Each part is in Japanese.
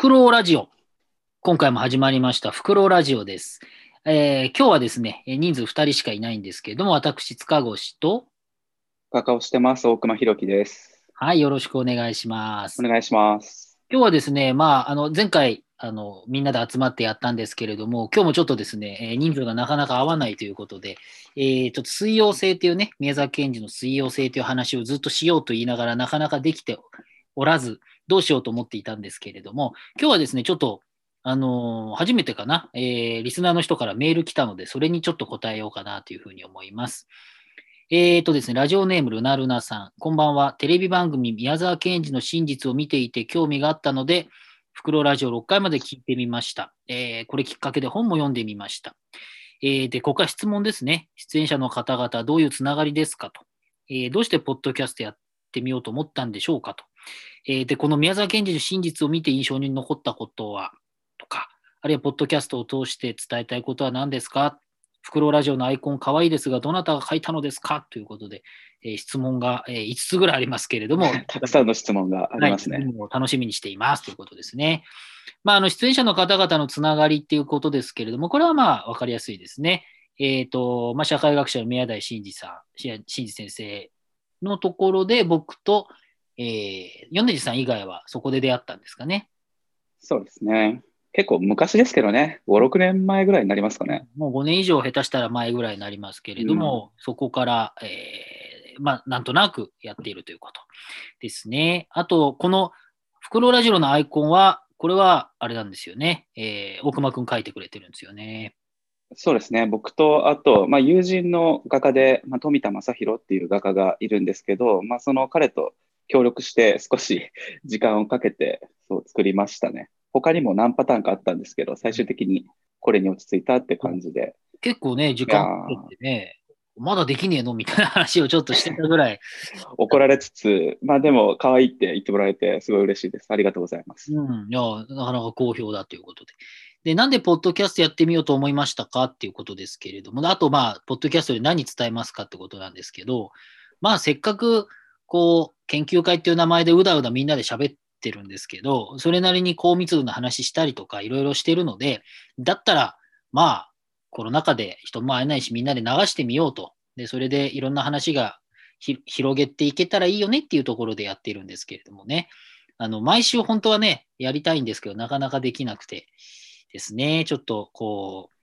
フクロウラジオ。今回も始まりました、フクロウラジオです。えー今日はですね、えー人数2人しかいないんですけれども、私、塚越と、カカオしてます。大熊弘樹です。はい、よろしくお願いします。お願いします。今日はですね、まあ、あの、前回、あの、みんなで集まってやったんですけれども、今日もちょっとですね、えー人数がなかなか合わないということで、えーちょっと水曜性というね、宮崎賢治の水曜性という話をずっとしようと言いながら、なかなかできておらず、どうしようと思っていたんですけれども、今日はですね、ちょっと、あのー初めてかな、えーリスナーの人からメール来たので、それにちょっと答えようかなというふうに思います。えーとですね、ラジオネームルナルナさん、こんばんは。テレビ番組宮沢賢治の真実を見ていて興味があったので、フクロウラジオ6回まで聞いてみました。えーこれきっかけで本も読んでみました。えーで、ここは質問ですね。出演者の方々、どういうつながりですかと。えーどうしてポッドキャストやってみようと思ったんでしょうかと。えーで、この宮沢賢治の真実を見て印象に残ったことはとか、あるいはポッドキャストを通して伝えたいことは何ですか？フクロウラジオのアイコン可愛いですが、どなたが書いたのですか？ということで、えー質問が、え5つぐらいありますけれども、たくさんの質問がありますね。楽しみにしていますということですね。まあ、あの出演者の方々のつながりっていうことですけれども、これはまあ分かりやすいですね。えっ、と、まあ、社会学者の宮台真司さん、し真司先生のところで僕と、えー、米次さん以外はそこで出会ったんですかね？そうですね。結構昔ですけどね、5、6年前ぐらいになりますかね。もう5年以上下手したら前ぐらいになりますけれども、そこから、えーまあ、なんとなくやっているということですね。あと、このフクロウラジオのアイコンは、これはあれなんですよね。えー大熊くん書いてくれてるんですよね。そうですね。僕と、あと、まあ、友人の画家で、まあ、富田正宏っていう画家がいるんですけど、まあ、その彼と協力して少し時間をかけてそう作りましたね。他にも何パターンかあったんですけど、最終的にこれに落ち着いたって感じで。結構ね、時間かけてね、まだできねえの？みたいな話をちょっとしてたぐらい、怒られつつ、まあでも可愛いって言ってもらえてすごい嬉しいです。ありがとうございます。うん、いや、なかなか好評だということで。で、なんでポッドキャストやってみようと思いましたか？っていうことですけれども、あと、まあ、ポッドキャストで何伝えますか？ってことなんですけど、まあ、せっかく、こう、研究会っていう名前でうだうだみんなで喋ってるんですけど、それなりに高密度な話したりとか、いろいろしてるので、だったら、まあ、コロナ禍で人も会えないし、みんなで流してみようと。で、それでいろんな話が広げていけたらいいよねっていうところでやってるんですけれどもね。あの、毎週本当はね、やりたいんですけど、なかなかできなくてですね、ちょっとこう、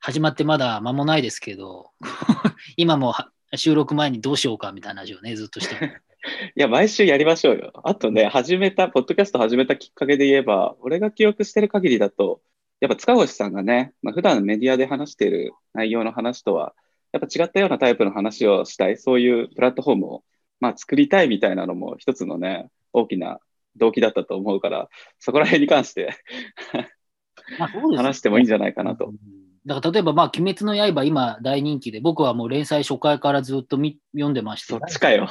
始まってまだ間もないですけど、今も収録前にどうしようかみたいな話をね、ずっとして いや、毎週やりましょうよ。あとね、始めた、ポッドキャスト始めたきっかけで言えば、俺が記憶してる限りだと、やっぱ塚越さんがね、まあ、普段メディアで話している内容の話とは、やっぱ違ったようなタイプの話をしたい、そういうプラットフォームを、まあ、作りたいみたいなのも一つのね、大きな動機だったと思うから、そこら辺に関して話してもいいんじゃないかなとうん。だから例えば、まあ、鬼滅の刃、今大人気で、僕はもう連載初回からずっと見読んでまして、そっちかよ。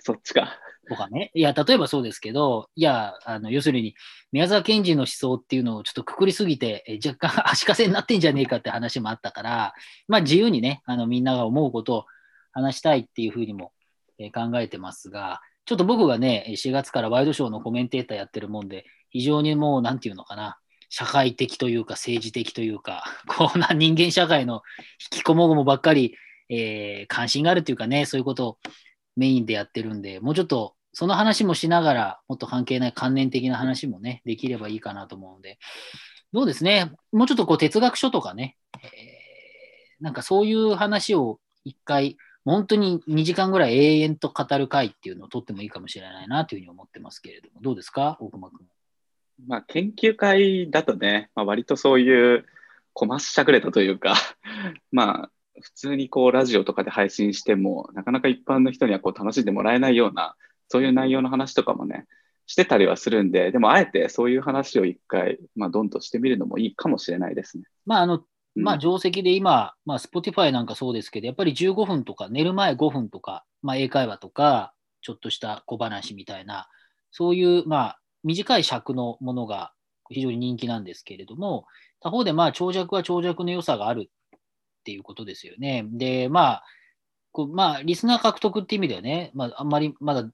そっちか。とかね。いや、例えばそうですけど、いや、あの要するに、宮沢賢治の思想っていうのをちょっとくくりすぎて、え若干 足かせになってんじゃねえかって話もあったから、まあ自由にね、あのみんなが思うことを話したいっていうふうにも、えー考えてますが、ちょっと僕がね、4月からワイドショーのコメンテーターやってるもんで、非常にもう、なんていうのかな、社会的というか政治的というか、こうな人間社会の引きこもごもばっかり、えー関心があるというかね、そういうことをメインでやってるんで、もうちょっとその話もしながら、もっと関係ない関連的な話もね、できればいいかなと思うので、どうですね、もうちょっとこう哲学書とかね、えーなんかそういう話を一回、本当に2時間ぐらい永遠と語る会っていうのを取ってもいいかもしれないなというふうに思ってますけれども、どうですか、大熊君。まあ、研究会だとね、まあ、割とそういうこましゃくれたというか、まあ、普通にこうラジオとかで配信しても、なかなか一般の人にはこう楽しんでもらえないような、そういう内容の話とかもね、してたりはするんで、でもあえてそういう話を一回、まあ、どんとしてみるのもいいかもしれないですね。まあ、あの、うんまあ、定石で今、まあ、Spotify なんかそうですけど、やっぱり15分とか、寝る前5分とか、まあ、英会話とか、ちょっとした小話みたいな、そういう、まあ、短い尺のものが非常に人気なんですけれども、他方で、まあ、長尺は長尺の良さがあるっていうことですよね。で、まあ、こうまあ、リスナー獲得っていう意味ではね、まあ、あんまり、まだ、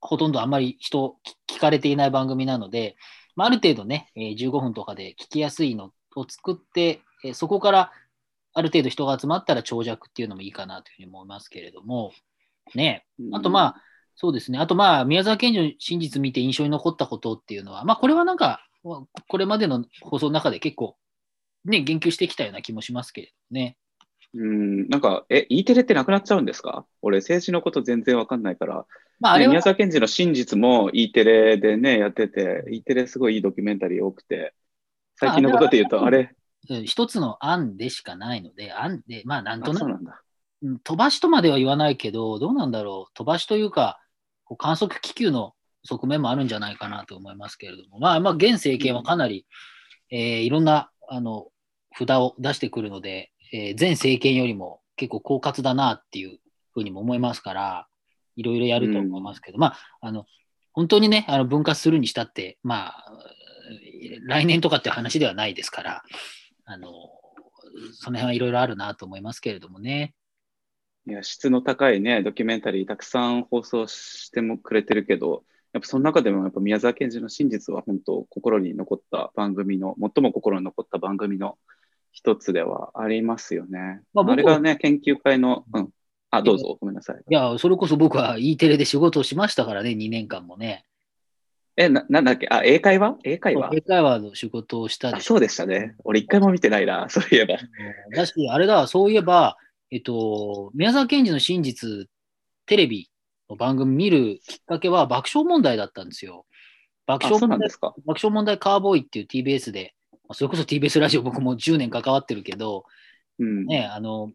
ほとんどあんまり人聞聞かれていない番組なので、まあ、ある程度ね、えー15分とかで聞きやすいのを作って、えーそこからある程度人が集まったら長尺っていうのもいいかなというふうに思いますけれども、ね、あとまあ、そうですね。あとまあ、宮沢賢治の真実見て印象に残ったことっていうのは、まあ、これはなんか、これまでの放送の中で結構、ね、言及してきたような気もしますけれどね。うん、なんか、え、E テレってなくなっちゃうんですか？俺、政治のこと全然わかんないから、まあ、あね、れは、宮沢賢治の真実も E テレでね、やってて、E テレすごいいいドキュメンタリー多くて、最近のことで言うと、まああれ、うん一つの案でしかないので、案で、まあ、なんとあ、なくそうなんだ。うん飛ばしとまでは言わないけど、どうなんだろう、飛ばしというか、こう観測気球の側面もあるんじゃないかなと思いますけれども、まあ、まあ、現政権はかなり、えーいろんなあの札を出してくるので、えー前政権よりも結構狡猾だなっていうふうにも思いますから、いろいろやると思いますけど、まあ、あの本当にね、あの分割するにしたって、まあ、来年とかって話ではないですから、あのその辺はいろいろあるなと思いますけれどもね。いや、質の高いね、ドキュメンタリーたくさん放送してもくれてるけど、やっぱその中でもやっぱ宮沢賢治の真実は本当心に残った番組の、最も心に残った番組の一つではありますよね。まあ僕あれがね、研究会の、うん。あ、どうぞ、ごめんなさい。いや、それこそ僕は E テレで仕事をしましたからね、2年間もね。え、な、なんだっけ？あ、英会話？英会話？英会話の仕事をしたあ、で。そうでしたね。俺一回も見てないな、そういえば。だし、あれだ、そういえば、えっと、宮沢賢治の真実、テレビの番組見るきっかけは爆笑問題だったんですよ。爆あ、笑問題ですか。爆笑問題カーボーイっていう TBS で、まあそれこそ TBS ラジオ僕も10年関わってるけど、うん。ね、あの、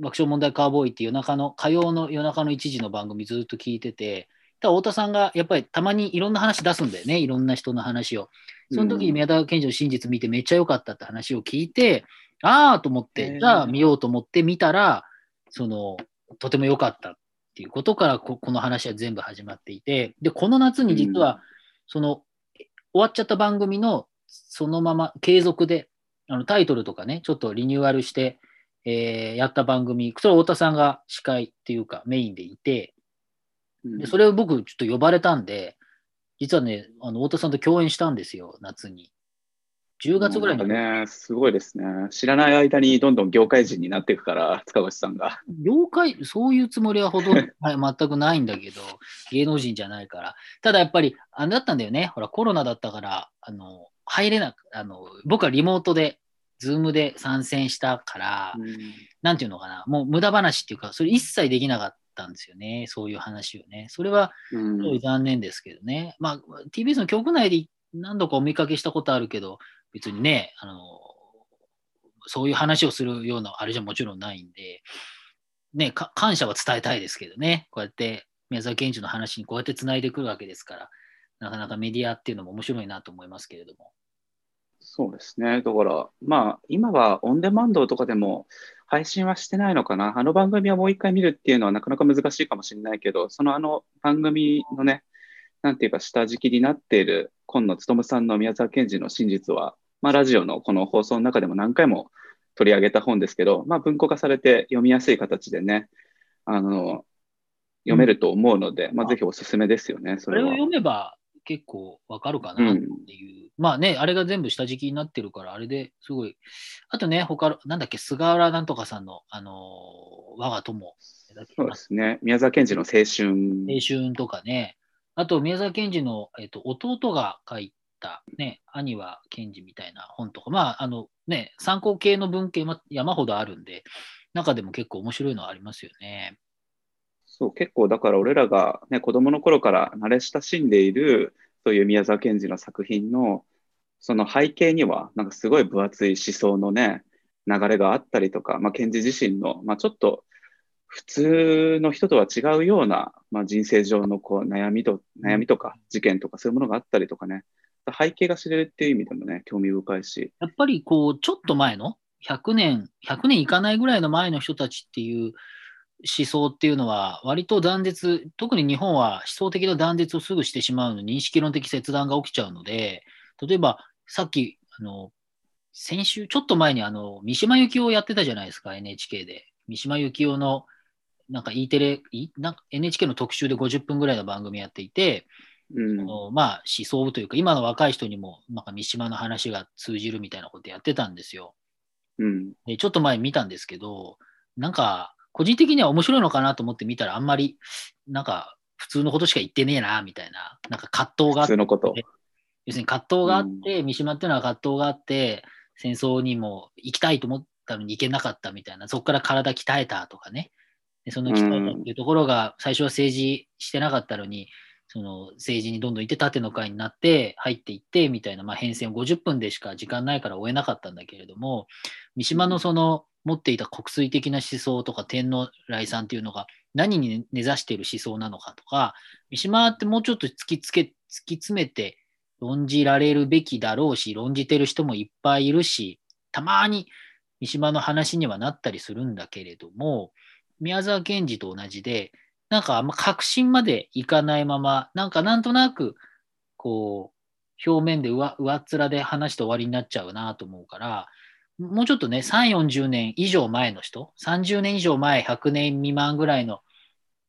爆笑問題カーボーイっていう夜中の、火曜の夜中の1時の番組ずっと聞いてて、ただ太田さんがやっぱりたまにいろんな話出すんだよね、いろんな人の話を。その時に宮田賢治の真実見てめっちゃ良かったって話を聞いて、ああと思っへて、ーじゃあ見ようと思って見たら、その、とても良かったっていうことからこ、この話は全部始まっていて、で、この夏に実は、その、終わっちゃった番組のそのまま継続で、あのタイトルとかね、ちょっとリニューアルして、えーやった番組、それは太田さんが司会っていうかメインでいて、うん。でそれを僕ちょっと呼ばれたんで、実はね、あの太田さんと共演したんですよ、夏に。10月ぐらいに。ね、すごいですね。知らない間にどんどん業界人になっていくから、塚越さんが。業界、そういうつもりはほとんどはい全くないんだけど、芸能人じゃないから。ただやっぱり、あれだったんだよね。ほら、コロナだったから、あの、入れなく、あの、僕はリモートで、ズームで参戦したから、なんていうのかな、もう無駄話っていうか、それ一切できなかったんですよね、そういう話をね。それはうんすごい残念ですけどね。まあ、TBS の局内で何度かお見かけしたことあるけど、別にね、あの、そういう話をするようなあれじゃもちろんないんで、ね、感謝は伝えたいですけどね、こうやって宮沢賢治の話にこうやってつないでくるわけですから、なかなかメディアっていうのも面白いなと思いますけれども。そうですね。だから、まあ、今はオンデマンドとかでも配信はしてないのかな。あの番組はもう一回見るっていうのはなかなか難しいかもしれないけど、そのあの番組のね、なんていうか下敷きになっている今野勉さんの宮沢賢治の真実は、まあ、ラジオのこの放送の中でも何回も取り上げた本ですけど、まあ、文庫化されて読みやすい形でね、あの、読めると思うので、まあ、ぜひおすすめですよね、それは。それを読めば結構わかるかなっていう。まあね、あれが全部下敷きになってるから、あれですごい。あとね、他の、なんだっけ、菅原なんとかさんの、あのー我が友。そうですね。宮沢賢治の青春。青春とかね。あと、宮沢賢治の、えっと、弟が書いた、ね、兄は賢治みたいな本とか、まあ、あのね、参考系の文献は山ほどあるんで、中でも結構面白いのはありますよね。そう、結構だから俺らがね、子供の頃から慣れ親しんでいる、そういう宮沢賢治の作品の、その背景には、なんかすごい分厚い思想のね、流れがあったりとか、まあ、賢治自身の、まあ、ちょっと普通の人とは違うような、まあ、人生上のこう悩みと、悩みとか事件とかそういうものがあったりとかね、背景が知れるっていう意味でもね、興味深いし。やっぱりこう、ちょっと前の？100年、100年いかないぐらいの前の人たちっていう思想っていうのは、割と断絶、特に日本は思想的な断絶をすぐしてしまうのに、認識論的切断が起きちゃうので、例えばさっき、あの、先週、ちょっと前にあの、三島由紀夫をやってたじゃないですか、NHK で。三島由紀夫の、なんか E テレ、なんか NHK の特集で50分ぐらいの番組やっていて、うんそのまあ思想というか、今の若い人にもなんか三島の話が通じるみたいなことやってたんですよ。うん。で、ちょっと前見たんですけど、なんか、個人的には面白いのかなと思って見たら、あんまり、なんか、普通のことしか言ってねえな、みたいな、なんか葛藤があって。要するに葛藤があって、三島っていうのは葛藤があって、戦争にも行きたいと思ったのに行けなかったみたいな、そこから体鍛えたとかね。でその鍛えたっていうところが、最初は政治してなかったのに、その政治にどんどん行って縦の会になって入っていってみたいな、まあ、編成を50分でしか時間ないから終えなかったんだけれども三島のその持っていた国粋的な思想とか天皇来さんっていうのが何に根ざしている思想なのかとか三島ってもうちょっと突きつけ突き詰めて論じられるべきだろうし論じてる人もいっぱいいるしたまに三島の話にはなったりするんだけれども宮沢賢治と同じでなんかあんま確信までいかないまま、なんかなんとなく、こう、表面で上上っ面で話して終わりになっちゃうなと思うから、もうちょっとね、3、40年以上前の人、30年以上前、100年未満ぐらいの、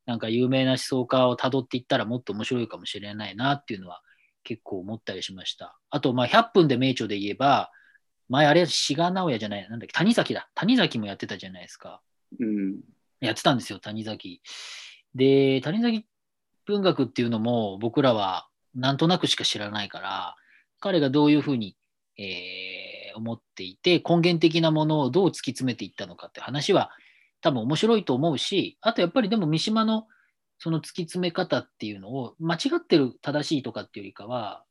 なんか有名な思想家をたどっていったらもっと面白いかもしれないなっていうのは結構思ったりしました。あと、まあ、100分で名著で言えば、前あれ、志賀直哉じゃない、なんだっけ、谷崎だ。谷崎もやってたじゃないですか。うん。やってたんですよ、谷崎。で、谷崎文学っていうのも僕らはなんとなくしか知らないから、彼がどういうふうに、えー思っていて、根源的なものをどう突き詰めていったのかって話は多分面白いと思うし、あとやっぱりでも三島のその突き詰め方っていうのを間違ってる正しいとかっていうよりかは、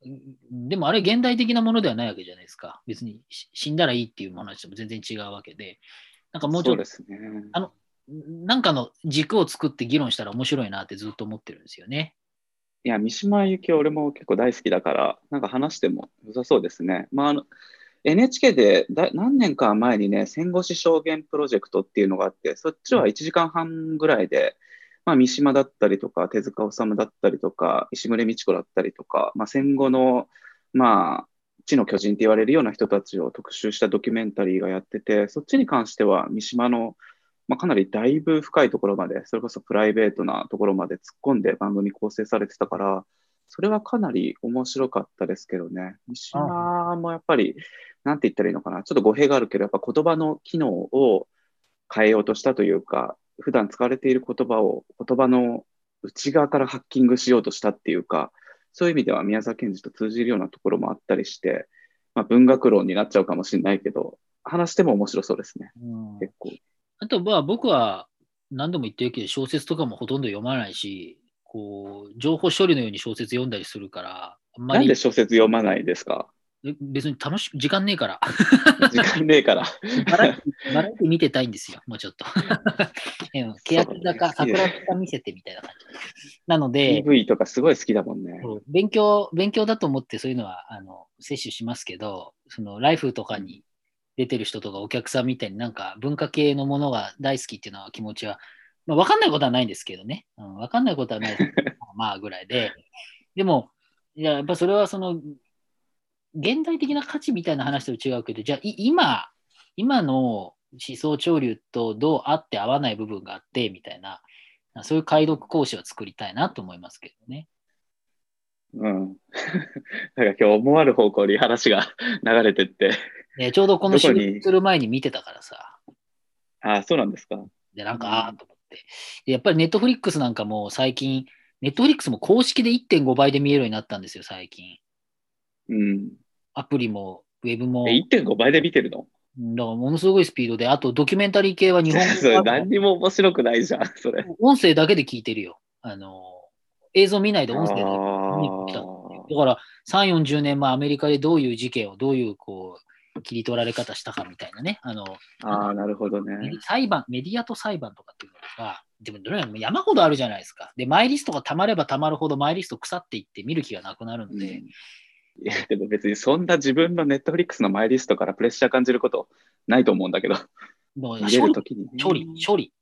うんでもあれ現代的なものではないわけじゃないですか。別にし死んだらいいっていうものとも全然違うわけで、なんかもうちょっとね。あのなんかの軸を作って議論したら面白いなってずっと思ってるんですよね。いや、三島由紀夫俺も結構大好きだから、なんか話しても良さそうですね。まあ、あの NHK でだ何年か前にね、戦後史証言プロジェクトっていうのがあって、そっちは1時間半ぐらいで、まあ、三島だったりとか、手塚治虫だったりとか、石牟礼道子だったりとか、まあ、戦後の、まあ、地の巨人って言われるような人たちを特集したドキュメンタリーがやってて、そっちに関しては三島の、まあ、かなりだいぶ深いところまで、それこそプライベートなところまで突っ込んで番組構成されてたから、それはかなり面白かったですけどね。三島もやっぱり、なんて言ったらいいのかな、ちょっと語弊があるけど、やっぱ言葉の機能を変えようとしたというか、普段使われている言葉を言葉の内側からハッキングしようとしたっていうか、そういう意味では宮沢賢治と通じるようなところもあったりして、まあ、文学論になっちゃうかもしれないけど、話しても面白そうですね、うん結構。あとまあ僕は何度も言ってるけど小説とかもほとんど読まないし、こう情報処理のように小説読んだりするから、あんまりなんで小説読まないですか？え別に楽しく時間ねえから、時間ねえから。バラエティバラエティ見てたいんですよ、もうちょっと。うん欅坂、桜坂見せてみたいな感じ。なので、PV とかすごい好きだもんね。勉強、勉強だと思ってそういうのはあの摂取しますけど、そのライフとかに出てる人とかお客さんみたいになんか文化系のものが大好きっていうのは気持ちは、まあ、分かんないことはないんですけどね。うん、分かんないことはない まあぐらいで。でも、いややっぱそれはその、現代的な価値みたいな話と違うけど、じゃあい今、今の思想潮流とどう合って合わない部分があってみたいな、そういう解読講師を作りたいなと思いますけどね。うん。なんか今日思わぬ方向に話が 流れてって。ね、ちょうどこの収録する前に見てたからさ、ああ、そうなんですか。で、なんか、うんああと思って。でやっぱりネットフリックスなんかも最近、ネットフリックスも公式で1.5倍で見えるようになったんですよ、最近。うん。アプリも、ウェブも、え、1.5倍で見てるの？うんだからものすごいスピードで、あとドキュメンタリー系は日本それ語何にも面白くないじゃん、それ。音声だけで聞いてるよ。あの、映像見ないで音声であ見に来たーだから3、40年前アメリカでどういう事件をどういうこう切り取られ方したかみたいなね。あのあー、なるほどね。裁判、メディアと裁判とかっていうのが、でもどれも山ほどあるじゃないですか。で、マイリストがたまればたまるほどマイリスト腐っていって見る気がなくなるんうんで、いや、でも別にそんな自分のネットフリックスのマイリストからプレッシャー感じることないと思うんだけど、もうるときに、ね。処理、処理。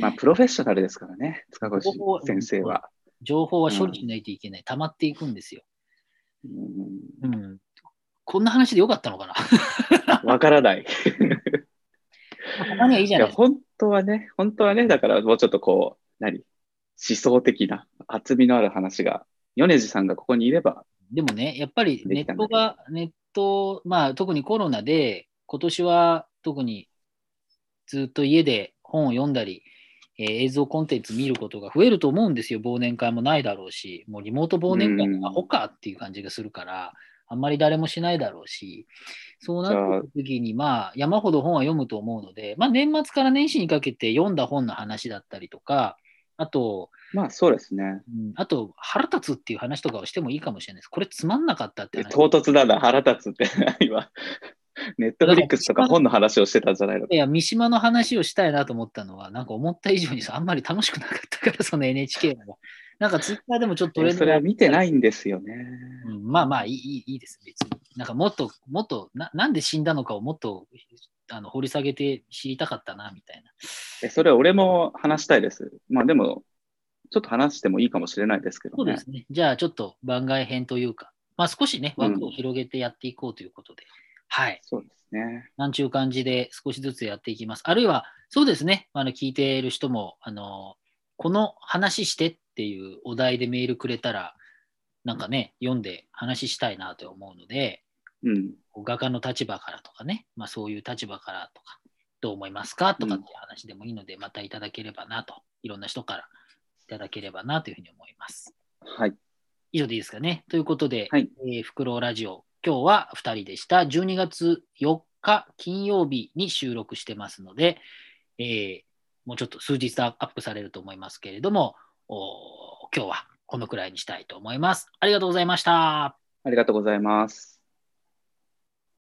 まあ、プロフェッショナルですからね、塚越先生は。情報は処理しないといけない。溜まっていくんですよ。うんうん。こんな話でよかったのかな？わからない。たまにはい。本当はね、本当はね、だからもうちょっとこう、何？思想的な厚みのある話が米次さんがここにいれば、でもね、やっぱりネットが、ネット、まあ特にコロナで、今年は特にずっと家で本を読んだり、えー映像コンテンツ見ることが増えると思うんですよ。忘年会もないだろうし、もうリモート忘年会うんがアホかっていう感じがするから、あんまり誰もしないだろうし、そうなった時に、まあ、山ほど本は読むと思うので、まあ、年末から年始にかけて読んだ本の話だったりとか、あと、まあそうですね。うんあと、腹立つっていう話とかをしてもいいかもしれないです。これつまんなかったって話。唐突だな、腹立つって。今、ネットフリックスとか本の話をしてたんじゃないの？いや、三島の話をしたいなと思ったのは、なんか思った以上にさあんまり楽しくなかったから、その NHK が。なんかツイッターでもちょっといやそれは見てい、ないんですよね。うんまあまあいいいいです、別に。なんかもっと、もっとな、なんで死んだのかをもっとあの掘り下げて知りたかったな、みたいな。えそれ俺も話したいです。まあでも、ちょっと話してもいいかもしれないですけどね。そうですね。じゃあちょっと番外編というか、まあ少しね、うん枠を広げてやっていこうということで、はい。そうですね。なんちゅう感じで少しずつやっていきます。あるいは、そうですね、あの聞いている人も、あの、この話してっていうお題でメールくれたら、なんかね、読んで話したいなと思うので、うん。画家の立場からとかね、まあそういう立場からとか、どう思いますかとかっていう話でもいいので、またいただければなと、いろんな人からいただければなというふうに思います。はい。以上でいいですかね。ということで、はいえーフクロウラジオ、今日は2人でした。12月4日金曜日に収録してますので、えーもうちょっと数日アップされると思いますけれども、お今日はこのくらいにしたいと思います。ありがとうございました。ありがとうございます。